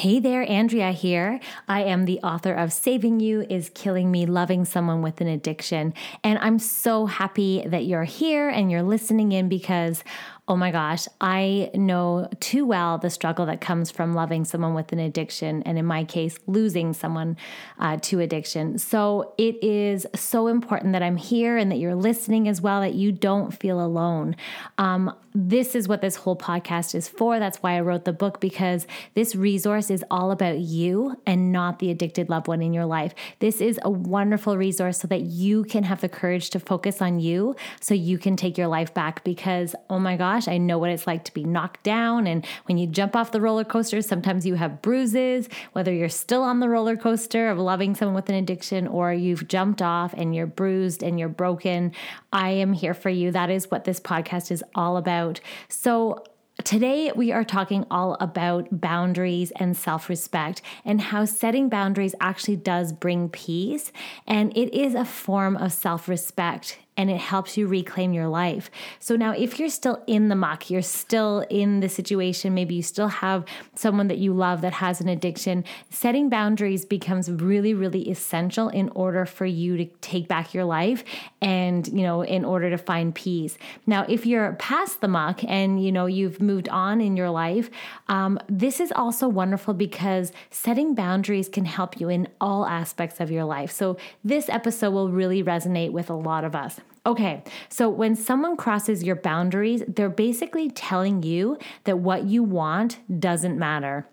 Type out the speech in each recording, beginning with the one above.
Hey there, Andrea here. I am the author of Saving You is Killing Me Loving Someone with an Addiction. And I'm so happy that you're here and you're listening in because oh my gosh, I know too well the struggle that comes from loving someone with an addiction, and in my case, losing someone uh, to addiction. So it is so important that I'm here and that you're listening as well, that you don't feel alone. Um, this is what this whole podcast is for. That's why I wrote the book because this resource is all about you and not the addicted loved one in your life. This is a wonderful resource so that you can have the courage to focus on you so you can take your life back because, oh my gosh, gosh, I know what it's like to be knocked down. And when you jump off the roller coaster, sometimes you have bruises, whether you're still on the roller coaster of loving someone with an addiction or you've jumped off and you're bruised and you're broken. I am here for you. That is what this podcast is all about. So, Today, we are talking all about boundaries and self respect and how setting boundaries actually does bring peace. And it is a form of self respect and it helps you reclaim your life. So now, if you're still in the muck, you're still in the situation, maybe you still have someone that you love that has an addiction, setting boundaries becomes really, really essential in order for you to take back your life and, you know, in order to find peace. Now, if you're past the muck and, you know, you've moved on in your life, um, this is also wonderful because setting boundaries can help you in all aspects of your life. So, this episode will really resonate with a lot of us. Okay, so when someone crosses your boundaries, they're basically telling you that what you want doesn't matter.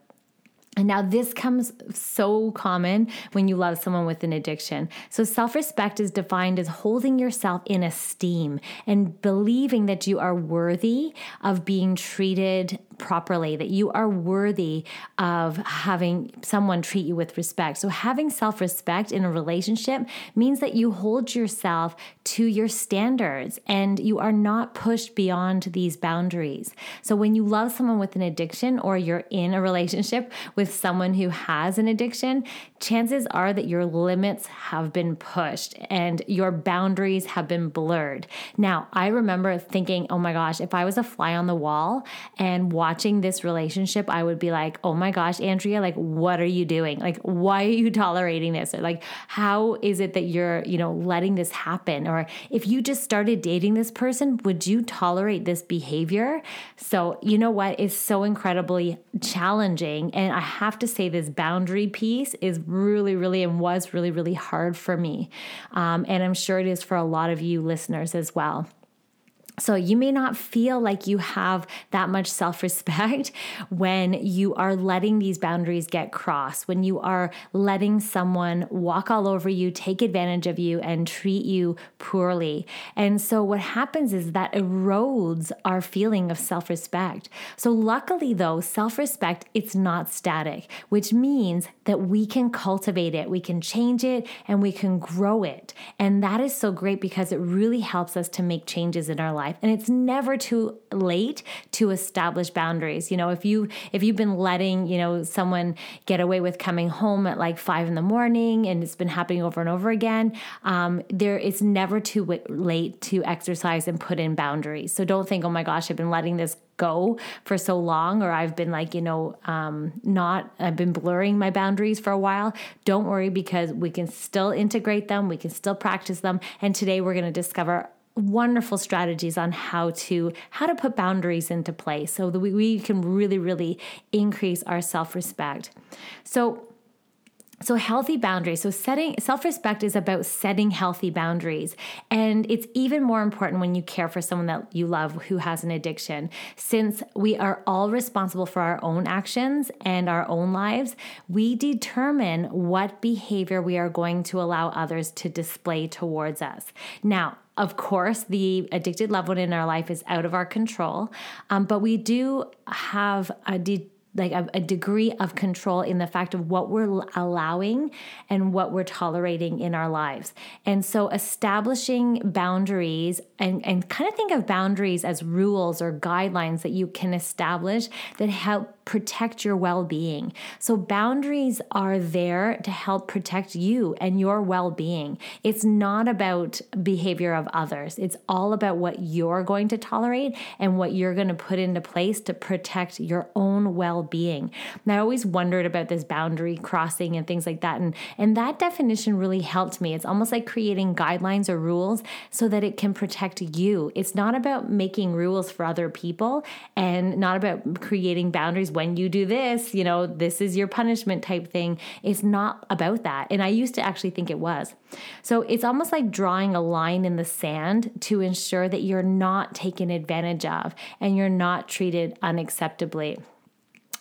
And now this comes so common when you love someone with an addiction. So self-respect is defined as holding yourself in esteem and believing that you are worthy of being treated properly, that you are worthy of having someone treat you with respect. So, having self respect in a relationship means that you hold yourself to your standards and you are not pushed beyond these boundaries. So, when you love someone with an addiction or you're in a relationship with someone who has an addiction, chances are that your limits have been pushed and your boundaries have been blurred. Now, I remember thinking, oh my gosh, if I was a fly on the wall and watching this relationship, I would be like, oh my gosh, Andrea, like, what are you doing? Like, why are you tolerating this? Or like, how is it that you're, you know, letting this happen? Or if you just started dating this person, would you tolerate this behavior? So, you know what? It's so incredibly challenging. And I have to say, this boundary piece is really, really, and was really, really hard for me. Um, and I'm sure it is for a lot of you listeners as well. So, you may not feel like you have that much self respect when you are letting these boundaries get crossed, when you are letting someone walk all over you, take advantage of you, and treat you poorly. And so, what happens is that erodes our feeling of self respect. So, luckily, though, self respect, it's not static, which means that we can cultivate it, we can change it, and we can grow it. And that is so great because it really helps us to make changes in our life life and it's never too late to establish boundaries. You know if you if you've been letting you know someone get away with coming home at like five in the morning and it's been happening over and over again um, there it's never too w- late to exercise and put in boundaries. So don't think oh my gosh i've been letting this go for so long or i've been like you know um, not i've been blurring my boundaries for a while. Don't worry because we can still integrate them we can still practice them and today we're going to discover wonderful strategies on how to how to put boundaries into place so that we, we can really really increase our self-respect. So so healthy boundaries. So setting self-respect is about setting healthy boundaries. And it's even more important when you care for someone that you love who has an addiction. Since we are all responsible for our own actions and our own lives we determine what behavior we are going to allow others to display towards us. Now of course, the addicted loved one in our life is out of our control, um, but we do have a de- like a, a, degree of control in the fact of what we're allowing and what we're tolerating in our lives. And so establishing boundaries and, and kind of think of boundaries as rules or guidelines that you can establish that help protect your well being. So, boundaries are there to help protect you and your well being. It's not about behavior of others, it's all about what you're going to tolerate and what you're going to put into place to protect your own well being. And I always wondered about this boundary crossing and things like that. And, and that definition really helped me. It's almost like creating guidelines or rules so that it can protect you. It's not about making rules for other people and not about creating boundaries when you do this, you know, this is your punishment type thing. It's not about that. And I used to actually think it was. So it's almost like drawing a line in the sand to ensure that you're not taken advantage of and you're not treated unacceptably.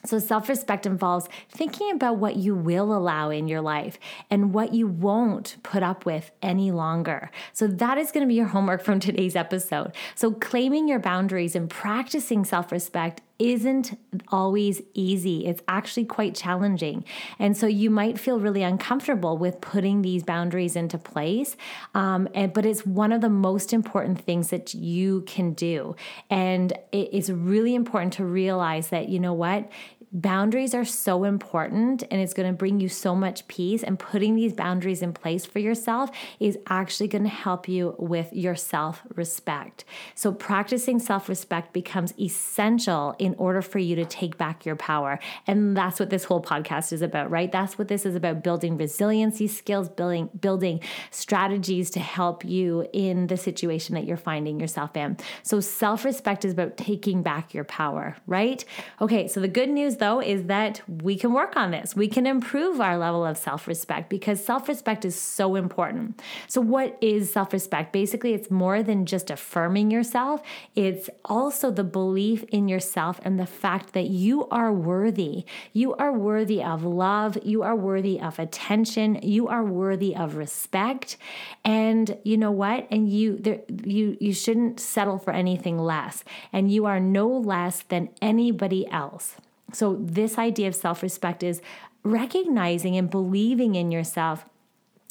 So, self respect involves thinking about what you will allow in your life and what you won't put up with any longer. So, that is going to be your homework from today's episode. So, claiming your boundaries and practicing self respect isn't always easy. It's actually quite challenging. And so you might feel really uncomfortable with putting these boundaries into place. Um, and, but it's one of the most important things that you can do. And it, it's really important to realize that, you know what? Boundaries are so important and it's going to bring you so much peace and putting these boundaries in place for yourself is actually going to help you with your self-respect. So practicing self-respect becomes essential in order for you to take back your power. And that's what this whole podcast is about, right? That's what this is about building resiliency skills, building building strategies to help you in the situation that you're finding yourself in. So self-respect is about taking back your power, right? Okay, so the good news though is that we can work on this. We can improve our level of self respect because self respect is so important. So, what is self respect? Basically, it's more than just affirming yourself, it's also the belief in yourself and the fact that you are worthy. You are worthy of love, you are worthy of attention, you are worthy of respect. And you know what? And you there, you you shouldn't settle for anything less. And you are no less than anybody else. So, this idea of self respect is recognizing and believing in yourself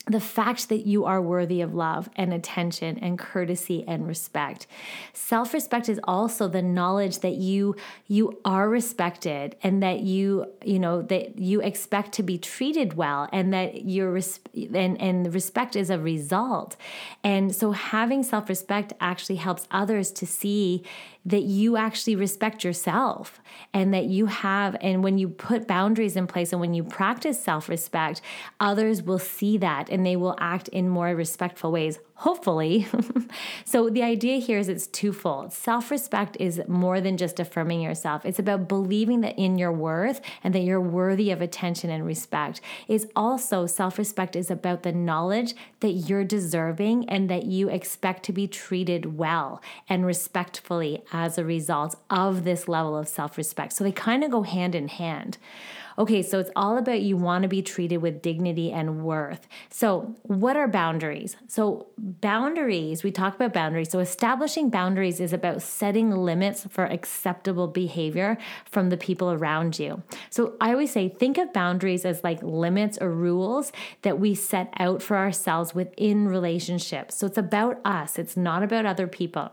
the fact that you are worthy of love and attention and courtesy and respect. Self-respect is also the knowledge that you you are respected and that you you know that you expect to be treated well and that your res- and and respect is a result. And so having self-respect actually helps others to see that you actually respect yourself and that you have and when you put boundaries in place and when you practice self-respect others will see that and they will act in more respectful ways hopefully. so the idea here is it's twofold. Self-respect is more than just affirming yourself. It's about believing that in your worth and that you're worthy of attention and respect. Is also self-respect is about the knowledge that you're deserving and that you expect to be treated well and respectfully as a result of this level of self-respect. So they kind of go hand in hand. Okay, so it's all about you want to be treated with dignity and worth. So, what are boundaries? So, boundaries, we talk about boundaries. So, establishing boundaries is about setting limits for acceptable behavior from the people around you. So, I always say think of boundaries as like limits or rules that we set out for ourselves within relationships. So, it's about us, it's not about other people.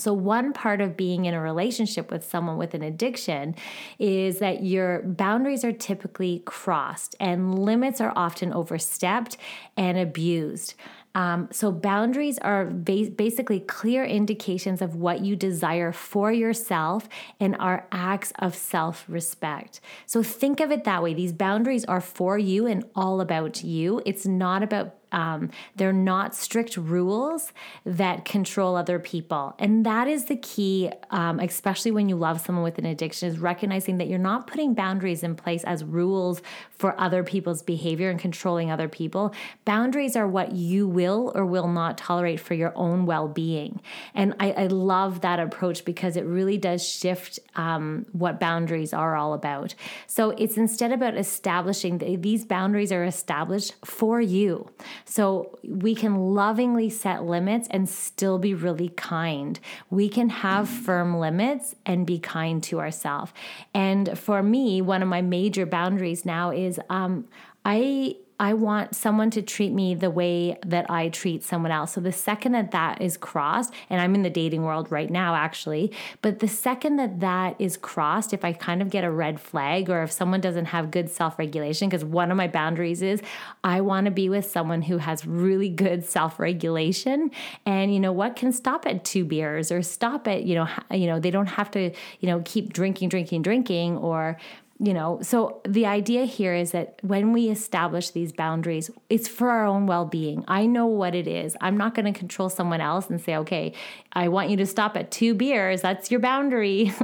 So, one part of being in a relationship with someone with an addiction is that your boundaries are typically crossed and limits are often overstepped and abused. Um, so, boundaries are ba- basically clear indications of what you desire for yourself and are acts of self respect. So, think of it that way. These boundaries are for you and all about you. It's not about um, they're not strict rules that control other people. And that is the key, um, especially when you love someone with an addiction, is recognizing that you're not putting boundaries in place as rules for other people's behavior and controlling other people. Boundaries are what you will or will not tolerate for your own well being. And I, I, love that approach because it really does shift um, what boundaries are all about. So it's instead about establishing these boundaries are established for you. So we can lovingly set limits and still be really kind. We can have firm limits and be kind to ourselves. And for me, one of my major boundaries now is um, I I want someone to treat me the way that I treat someone else. So the second that that is crossed, and I'm in the dating world right now actually, but the second that that is crossed, if I kind of get a red flag or if someone doesn't have good self regulation, because one of my boundaries is I want to be with someone who has really good self regulation and you know what can stop at two beers or stop at, you know, you know, they don't have to, you know, keep drinking, drinking, drinking or you know so the idea here is that when we establish these boundaries it's for our own well-being. I know what it is. I'm not going to control someone else and say okay i want you to stop at two beers. That's your boundary.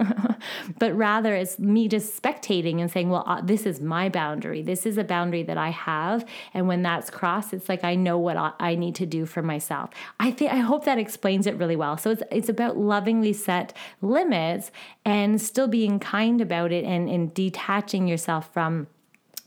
But rather it's me just spectating and saying well uh, this is my boundary. This is a boundary that i have. And when that's crossed it's like i know what i need to do for myself. I think i hope that explains it really well. So it's it's about lovingly set limits and still being kind about it and and detach detaching yourself from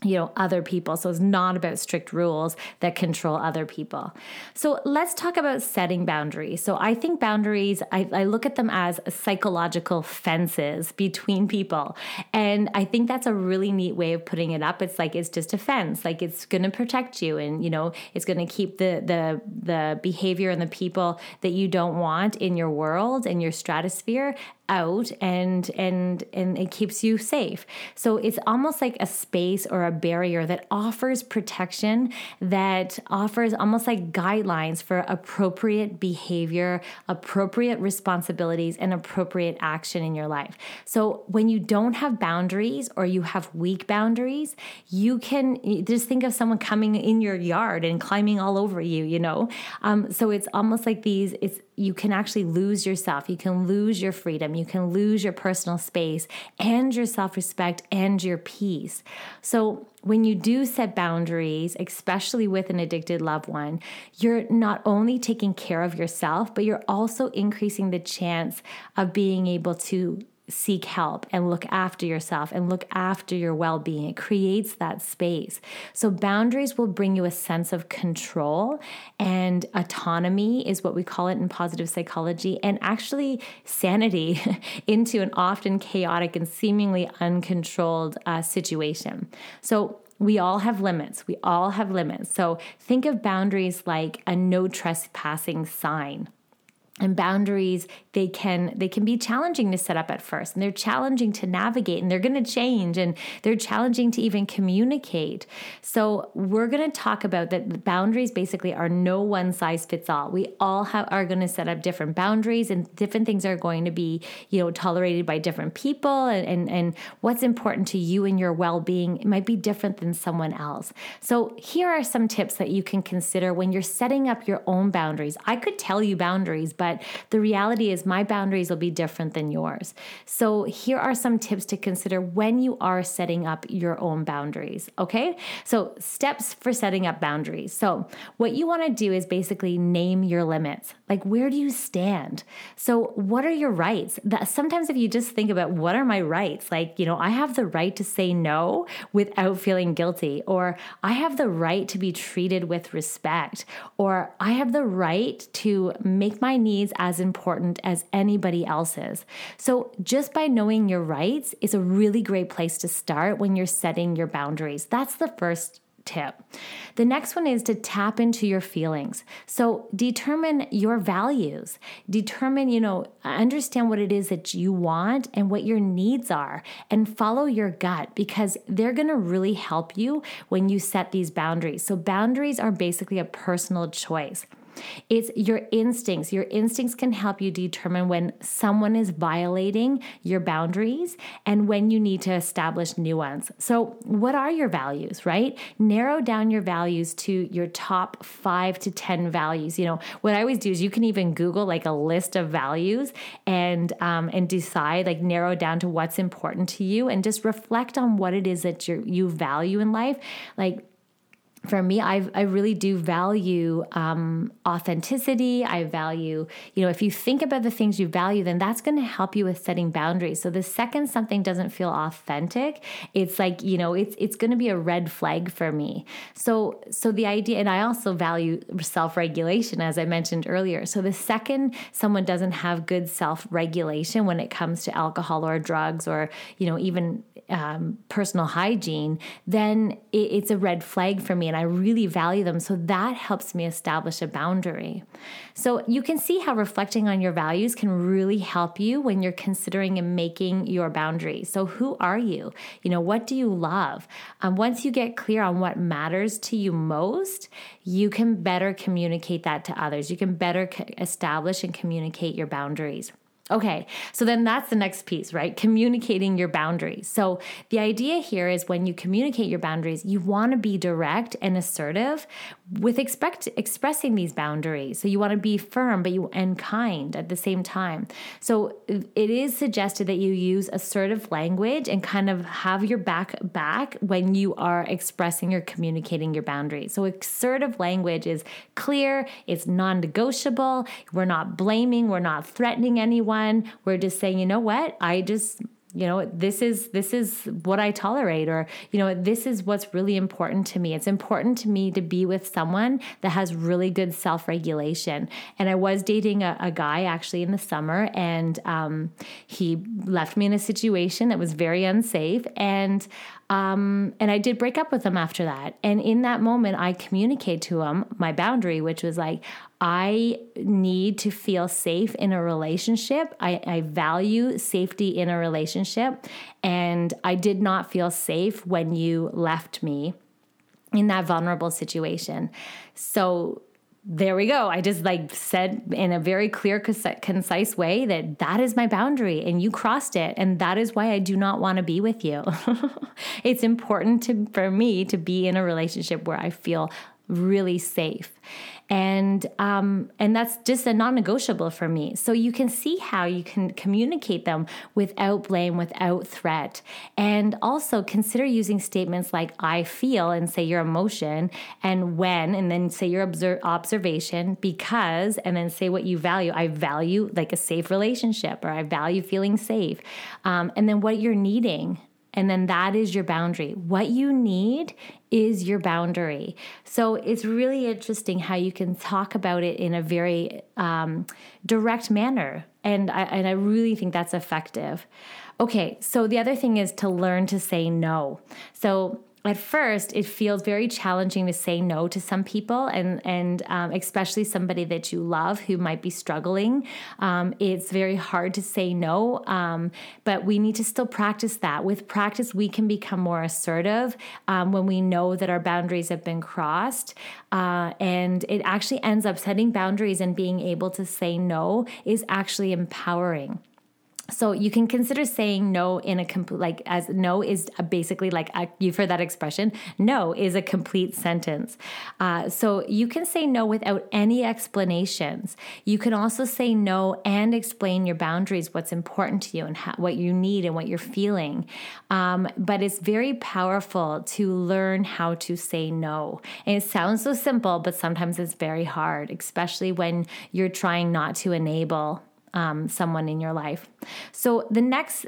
you know other people. So it's not about strict rules that control other people. So let's talk about setting boundaries. So i think boundaries I, I, look at them as psychological fences between people. And i think that's a really neat way of putting it up. It's like it's just a fence. Like it's going to protect you and you know it's going to keep the the the behavior and the people that you don't want in your world and your stratosphere out and and and it keeps you safe. So it's almost like a space or a barrier that offers protection that offers almost like guidelines for appropriate behavior, appropriate responsibilities and appropriate action in your life. So when you don't have boundaries or you have weak boundaries, you can just think of someone coming in your yard and climbing all over you, you know. Um, so it's almost like these it's you can actually lose yourself. You can lose your freedom. You can lose your personal space and your self respect and your peace. So, when you do set boundaries, especially with an addicted loved one, you're not only taking care of yourself, but you're also increasing the chance of being able to seek help and look after yourself and look after your well being. It creates that space. So, boundaries will bring you a sense of control and autonomy, is what we call it in positive psychology, and actually sanity into an often chaotic and seemingly uncontrolled uh, situation. So, we all have limits. We all have limits. So think of boundaries like a no trespassing sign and boundaries they can they can be challenging to set up at first and they're challenging to navigate and they're going to change and they're challenging to even communicate. So we're going to talk about that boundaries basically are no one size fits all. We all have, are going to set up different boundaries and different things are going to be you know tolerated by different people and and, and what's important to you and your well-being might be different than someone else. So here are some tips that you can consider when you're setting up your own boundaries. I could tell you boundaries but but the reality is my boundaries will be different than yours. So here are some tips to consider when you are setting up your own boundaries. Okay. So steps for setting up boundaries. So what you want to do is basically name your limits. Like where do you stand? So what are your rights? That sometimes if you just think about what are my rights? Like, you know, I have the right to say no without feeling guilty, or I have the right to be treated with respect, or I have the right to make my needs needs as important as anybody else's. So, just by knowing your rights is a really great place to start when you're setting your boundaries. That's the first tip. The next one is to tap into your feelings. So determine your values. Determine, you know, understand what it is that you want and what your needs are and follow your gut because they're going to really help you when you set these boundaries. So boundaries are basically a personal choice. It's your instincts. Your instincts can help you determine when someone is violating your boundaries and when you need to establish ones. So, what are your values, right? Narrow down your values to your top five to 10 values. You know, what I always do is you can even Google like a list of values and, um, and decide, like, narrow down to what's important to you and just reflect on what it is that you you value in life. Like, for me, I, I really do value um, authenticity. I value, you know, if you think about the things you value, then that's going to help you with setting boundaries. So the second something doesn't feel authentic, it's like, you know, it's it's going to be a red flag for me. So so the idea, and I also value self regulation, as I mentioned earlier. So the second someone doesn't have good self regulation when it comes to alcohol or drugs or you know even um, personal hygiene, then it, it's a red flag for me. And I really value them. So that helps me establish a boundary. So you can see how reflecting on your values can really help you when you're considering and making your boundaries. So, who are you? You know, what do you love? Um, once you get clear on what matters to you most, you can better communicate that to others. You can better establish and communicate your boundaries. Okay, so then that's the next piece, right? Communicating your boundaries. So the idea here is when you communicate your boundaries, you want to be direct and assertive with expect expressing these boundaries. So you want to be firm but you and kind at the same time. So it is suggested that you use assertive language and kind of have your back back when you are expressing or communicating your boundaries. So assertive language is clear, it's non-negotiable. We're not blaming, we're not threatening anyone one. We're just saying, you know what? I just you know this is this is what i tolerate or you know this is what's really important to me it's important to me to be with someone that has really good self-regulation and i was dating a, a guy actually in the summer and um, he left me in a situation that was very unsafe and um, and I did break up with him after that. And in that moment, I communicated to him my boundary, which was like, I need to feel safe in a relationship. I, I, value safety in a relationship. And I did not feel safe when you left me in that vulnerable situation. So there we go. I just like said in a very clear, concise way that that is my boundary and you crossed it. And that is why I do not want to be with you. it's important to, for me to be in a relationship where I feel really safe. And um, and that's just a non-negotiable for me. So you can see how you can communicate them without blame without threat. And also consider using statements like i feel and say your emotion and when and then say your obser- observation because and then say what you value. I value like a safe relationship or i value feeling safe. Um, and then what you're needing and then that is your boundary. What you need is your boundary. So it's really interesting how you can talk about it in a very um, direct manner. And I, and I really think that's effective. Okay, so the other thing is to learn to say no. So at first it feels very challenging to say no to some people and and um, especially somebody that you love who might be struggling. Um, it's very hard to say no um, but we need to still practice that. With practice we can become more assertive um, when we know that our boundaries have been crossed uh, and it actually ends up setting boundaries and being able to say no is actually empowering so you can consider saying no in a complete like as no is basically like a, you've heard that expression no is a complete sentence. Uh, so you can say no without any explanations. You can also say no and explain your boundaries what's important to you and how, what you need and what you're feeling. Um, but it's very powerful to learn how to say no. And it sounds so simple but sometimes it's very hard especially when you're trying not to enable um, someone in your life. So the next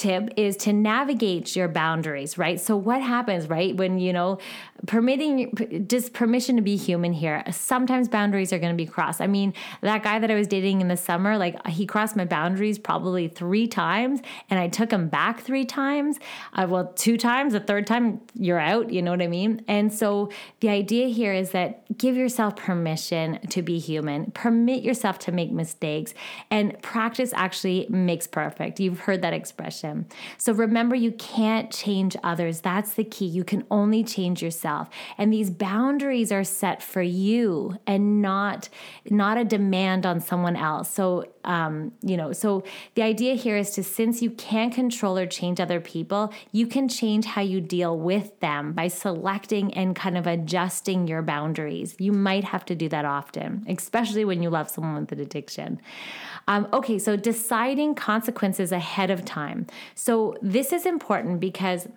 tip is to navigate your boundaries, right? So what happens, right? When, you know, permitting just permission to be human here. Sometimes boundaries are going to be crossed. I mean, that guy that I was dating in the summer, like he crossed my boundaries probably 3 times and I took him back 3 times. Uh, well, two times, the third time you're out, you know what I mean? And so the idea here is that give yourself permission to be human. Permit yourself to make mistakes and practice actually makes perfect. You've heard that expression. Often. So remember, you can't change others. That's the key. You can only change yourself. And these boundaries are set for you and not, not a demand on someone else. So, um, you know, so the idea here is to, since you can't control or change other people, you can change how you deal with them by selecting and kind of adjusting your boundaries. You might have to do that often, especially when you love someone with an addiction. Um, okay, so deciding consequences ahead of time. So this is important because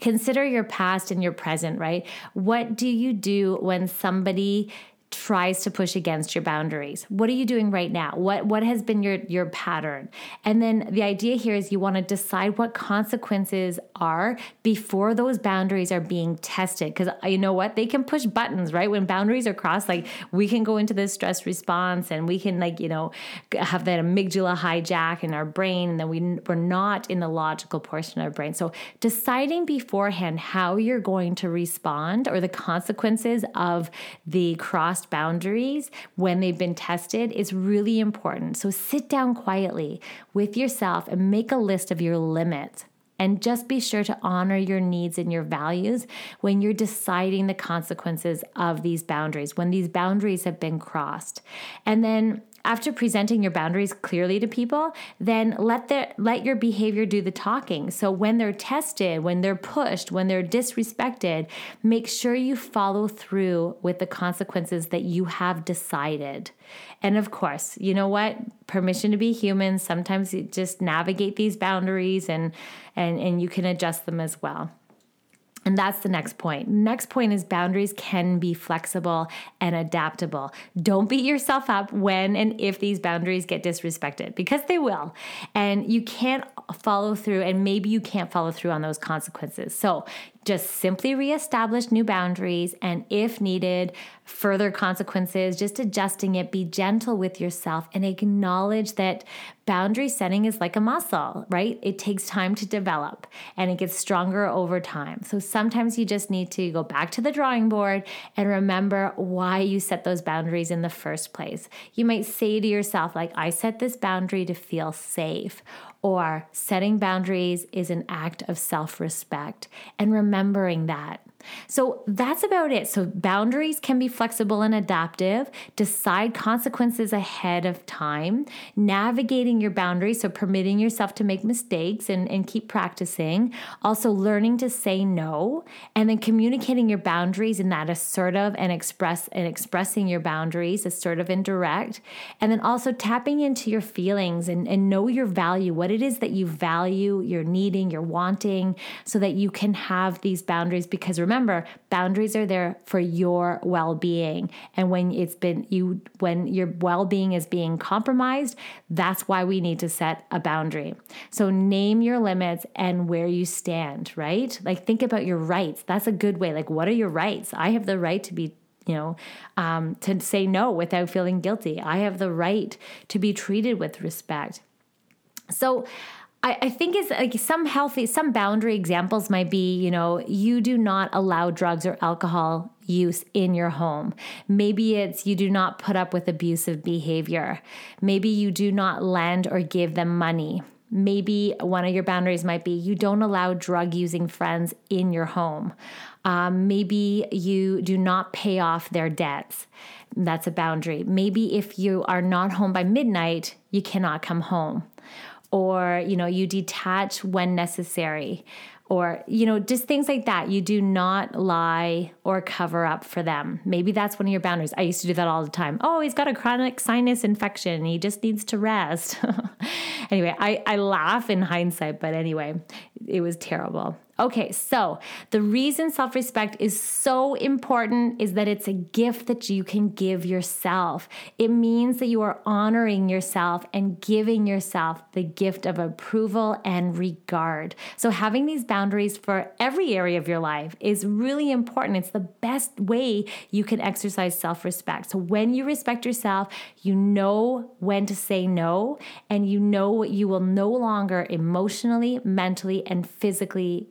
consider your past and your present, right? What do you do when somebody tries to push against your boundaries. What are you doing right now? What what has been your your pattern? And then the idea here is you want to decide what consequences are before those boundaries are being tested cuz uh, you know what? They can push buttons, right? When boundaries are crossed like we can go into this stress response and we can like, you know, have that amygdala hijack in our brain and then we we're not in the logical portion of our brain. So deciding beforehand how you're going to respond or the consequences of the cross crossed boundaries when they've been tested is really important. So sit down quietly with yourself and make a list of your limits. And just be sure to honor your needs and your values when you're deciding the consequences of these boundaries, when these boundaries have been crossed. And then after presenting your boundaries clearly to people, then let the let your behavior do the talking. So when they're tested, when they're pushed, when they're disrespected, make sure you follow through with the consequences that you have decided. And of course, you know what? Permission to be human. Sometimes you just navigate these boundaries and and and you can adjust them as well. And that's the next point. Next point is boundaries can be flexible and adaptable. Don't beat yourself up when and if these boundaries get disrespected because they will. And you can't follow through, and maybe you can't follow through on those consequences. So just simply reestablish new boundaries and, if needed, further consequences, just adjusting it. Be gentle with yourself and acknowledge that boundary setting is like a muscle, right? It takes time to develop and it gets stronger over time. So sometimes you just need to go back to the drawing board and remember why you set those boundaries in the first place. You might say to yourself, like, I set this boundary to feel safe or setting boundaries is an act of self respect and remembering that. So that's about it. So boundaries can be flexible and adaptive. Decide consequences ahead of time. Navigating your boundaries, so permitting yourself to make mistakes and, and keep practicing. Also learning to say no. And then communicating your boundaries in that assertive and express and expressing your boundaries, assertive and direct. And then also tapping into your feelings and, and know your value, what it is that you value, you're needing, you're wanting, so that you can have these boundaries because remember, boundaries are there for your well-being. And when it's been you when your well-being is being compromised, that's why we need to set a boundary. So name your limits and where you stand, right? Like think about your rights. That's a good way. Like what are your rights? I have the right to be you know, um, to say no without feeling guilty. I have the right to be treated with respect. So, I, I think is like some healthy, some boundary examples might be, you know, you do not allow drugs or alcohol use in your home. Maybe it's you do not put up with abusive behavior. Maybe you do not lend or give them money. Maybe one of your boundaries might be you don't allow drug using friends in your home. Um, maybe you do not pay off their debts. That's a boundary. Maybe if you are not home by midnight, you cannot come home or you know you detach when necessary or you know just things like that. You do not lie or cover up for them maybe that's one of your boundaries i used to do that all the time oh he's got a chronic sinus infection he just needs to rest anyway I, I laugh in hindsight but anyway it was terrible Okay, so the reason self respect is so important is that it's a gift that you can give yourself. It means that you are honoring yourself and giving yourself the gift of approval and regard. So, having these boundaries for every area of your life is really important. It's the best way you can exercise self respect. So, when you respect yourself, you know when to say no, and you know what you will no longer emotionally, mentally, and physically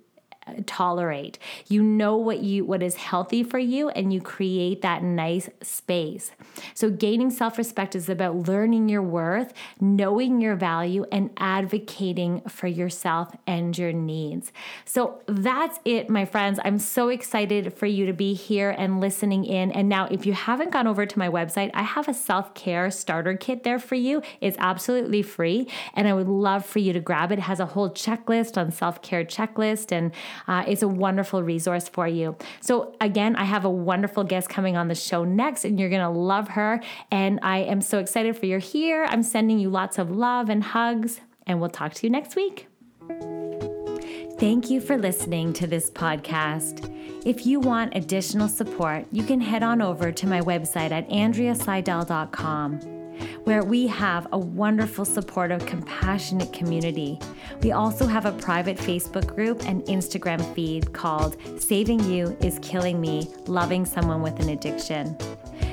tolerate. You know what you what is healthy for you and you create that nice space. So gaining self-respect is about learning your worth, knowing your value and advocating for yourself and your needs. So that's it my friends. I'm so excited for you to be here and listening in. And now if you haven't gone over to my website, I have a self-care starter kit there for you. It's absolutely free and I would love for you to grab it. It has a whole checklist on self-care checklist and uh, it's a wonderful resource for you. So, again, I have a wonderful guest coming on the show next, and you're going to love her. And I am so excited for you're here. I'm sending you lots of love and hugs, and we'll talk to you next week. Thank you for listening to this podcast. If you want additional support, you can head on over to my website at andreaseydel.com where we have a wonderful, supportive, compassionate community. We also have a private Facebook group and Instagram feed called Saving You is Killing Me Loving Someone with an Addiction.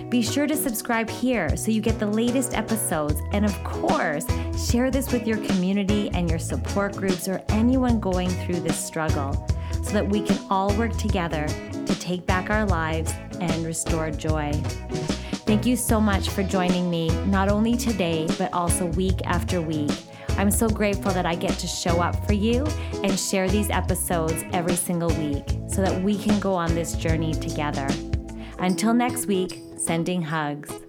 Be sure to subscribe here so you get the latest episodes. And of course, share this with your community and your support groups or anyone going through this struggle so that we can all work together to take back our lives and restore joy. Thank you so much for joining me, not only today, but also week after week. I'm so grateful that I get to show up for you and share these episodes every single week so that we can go on this journey together. Until next week, sending hugs.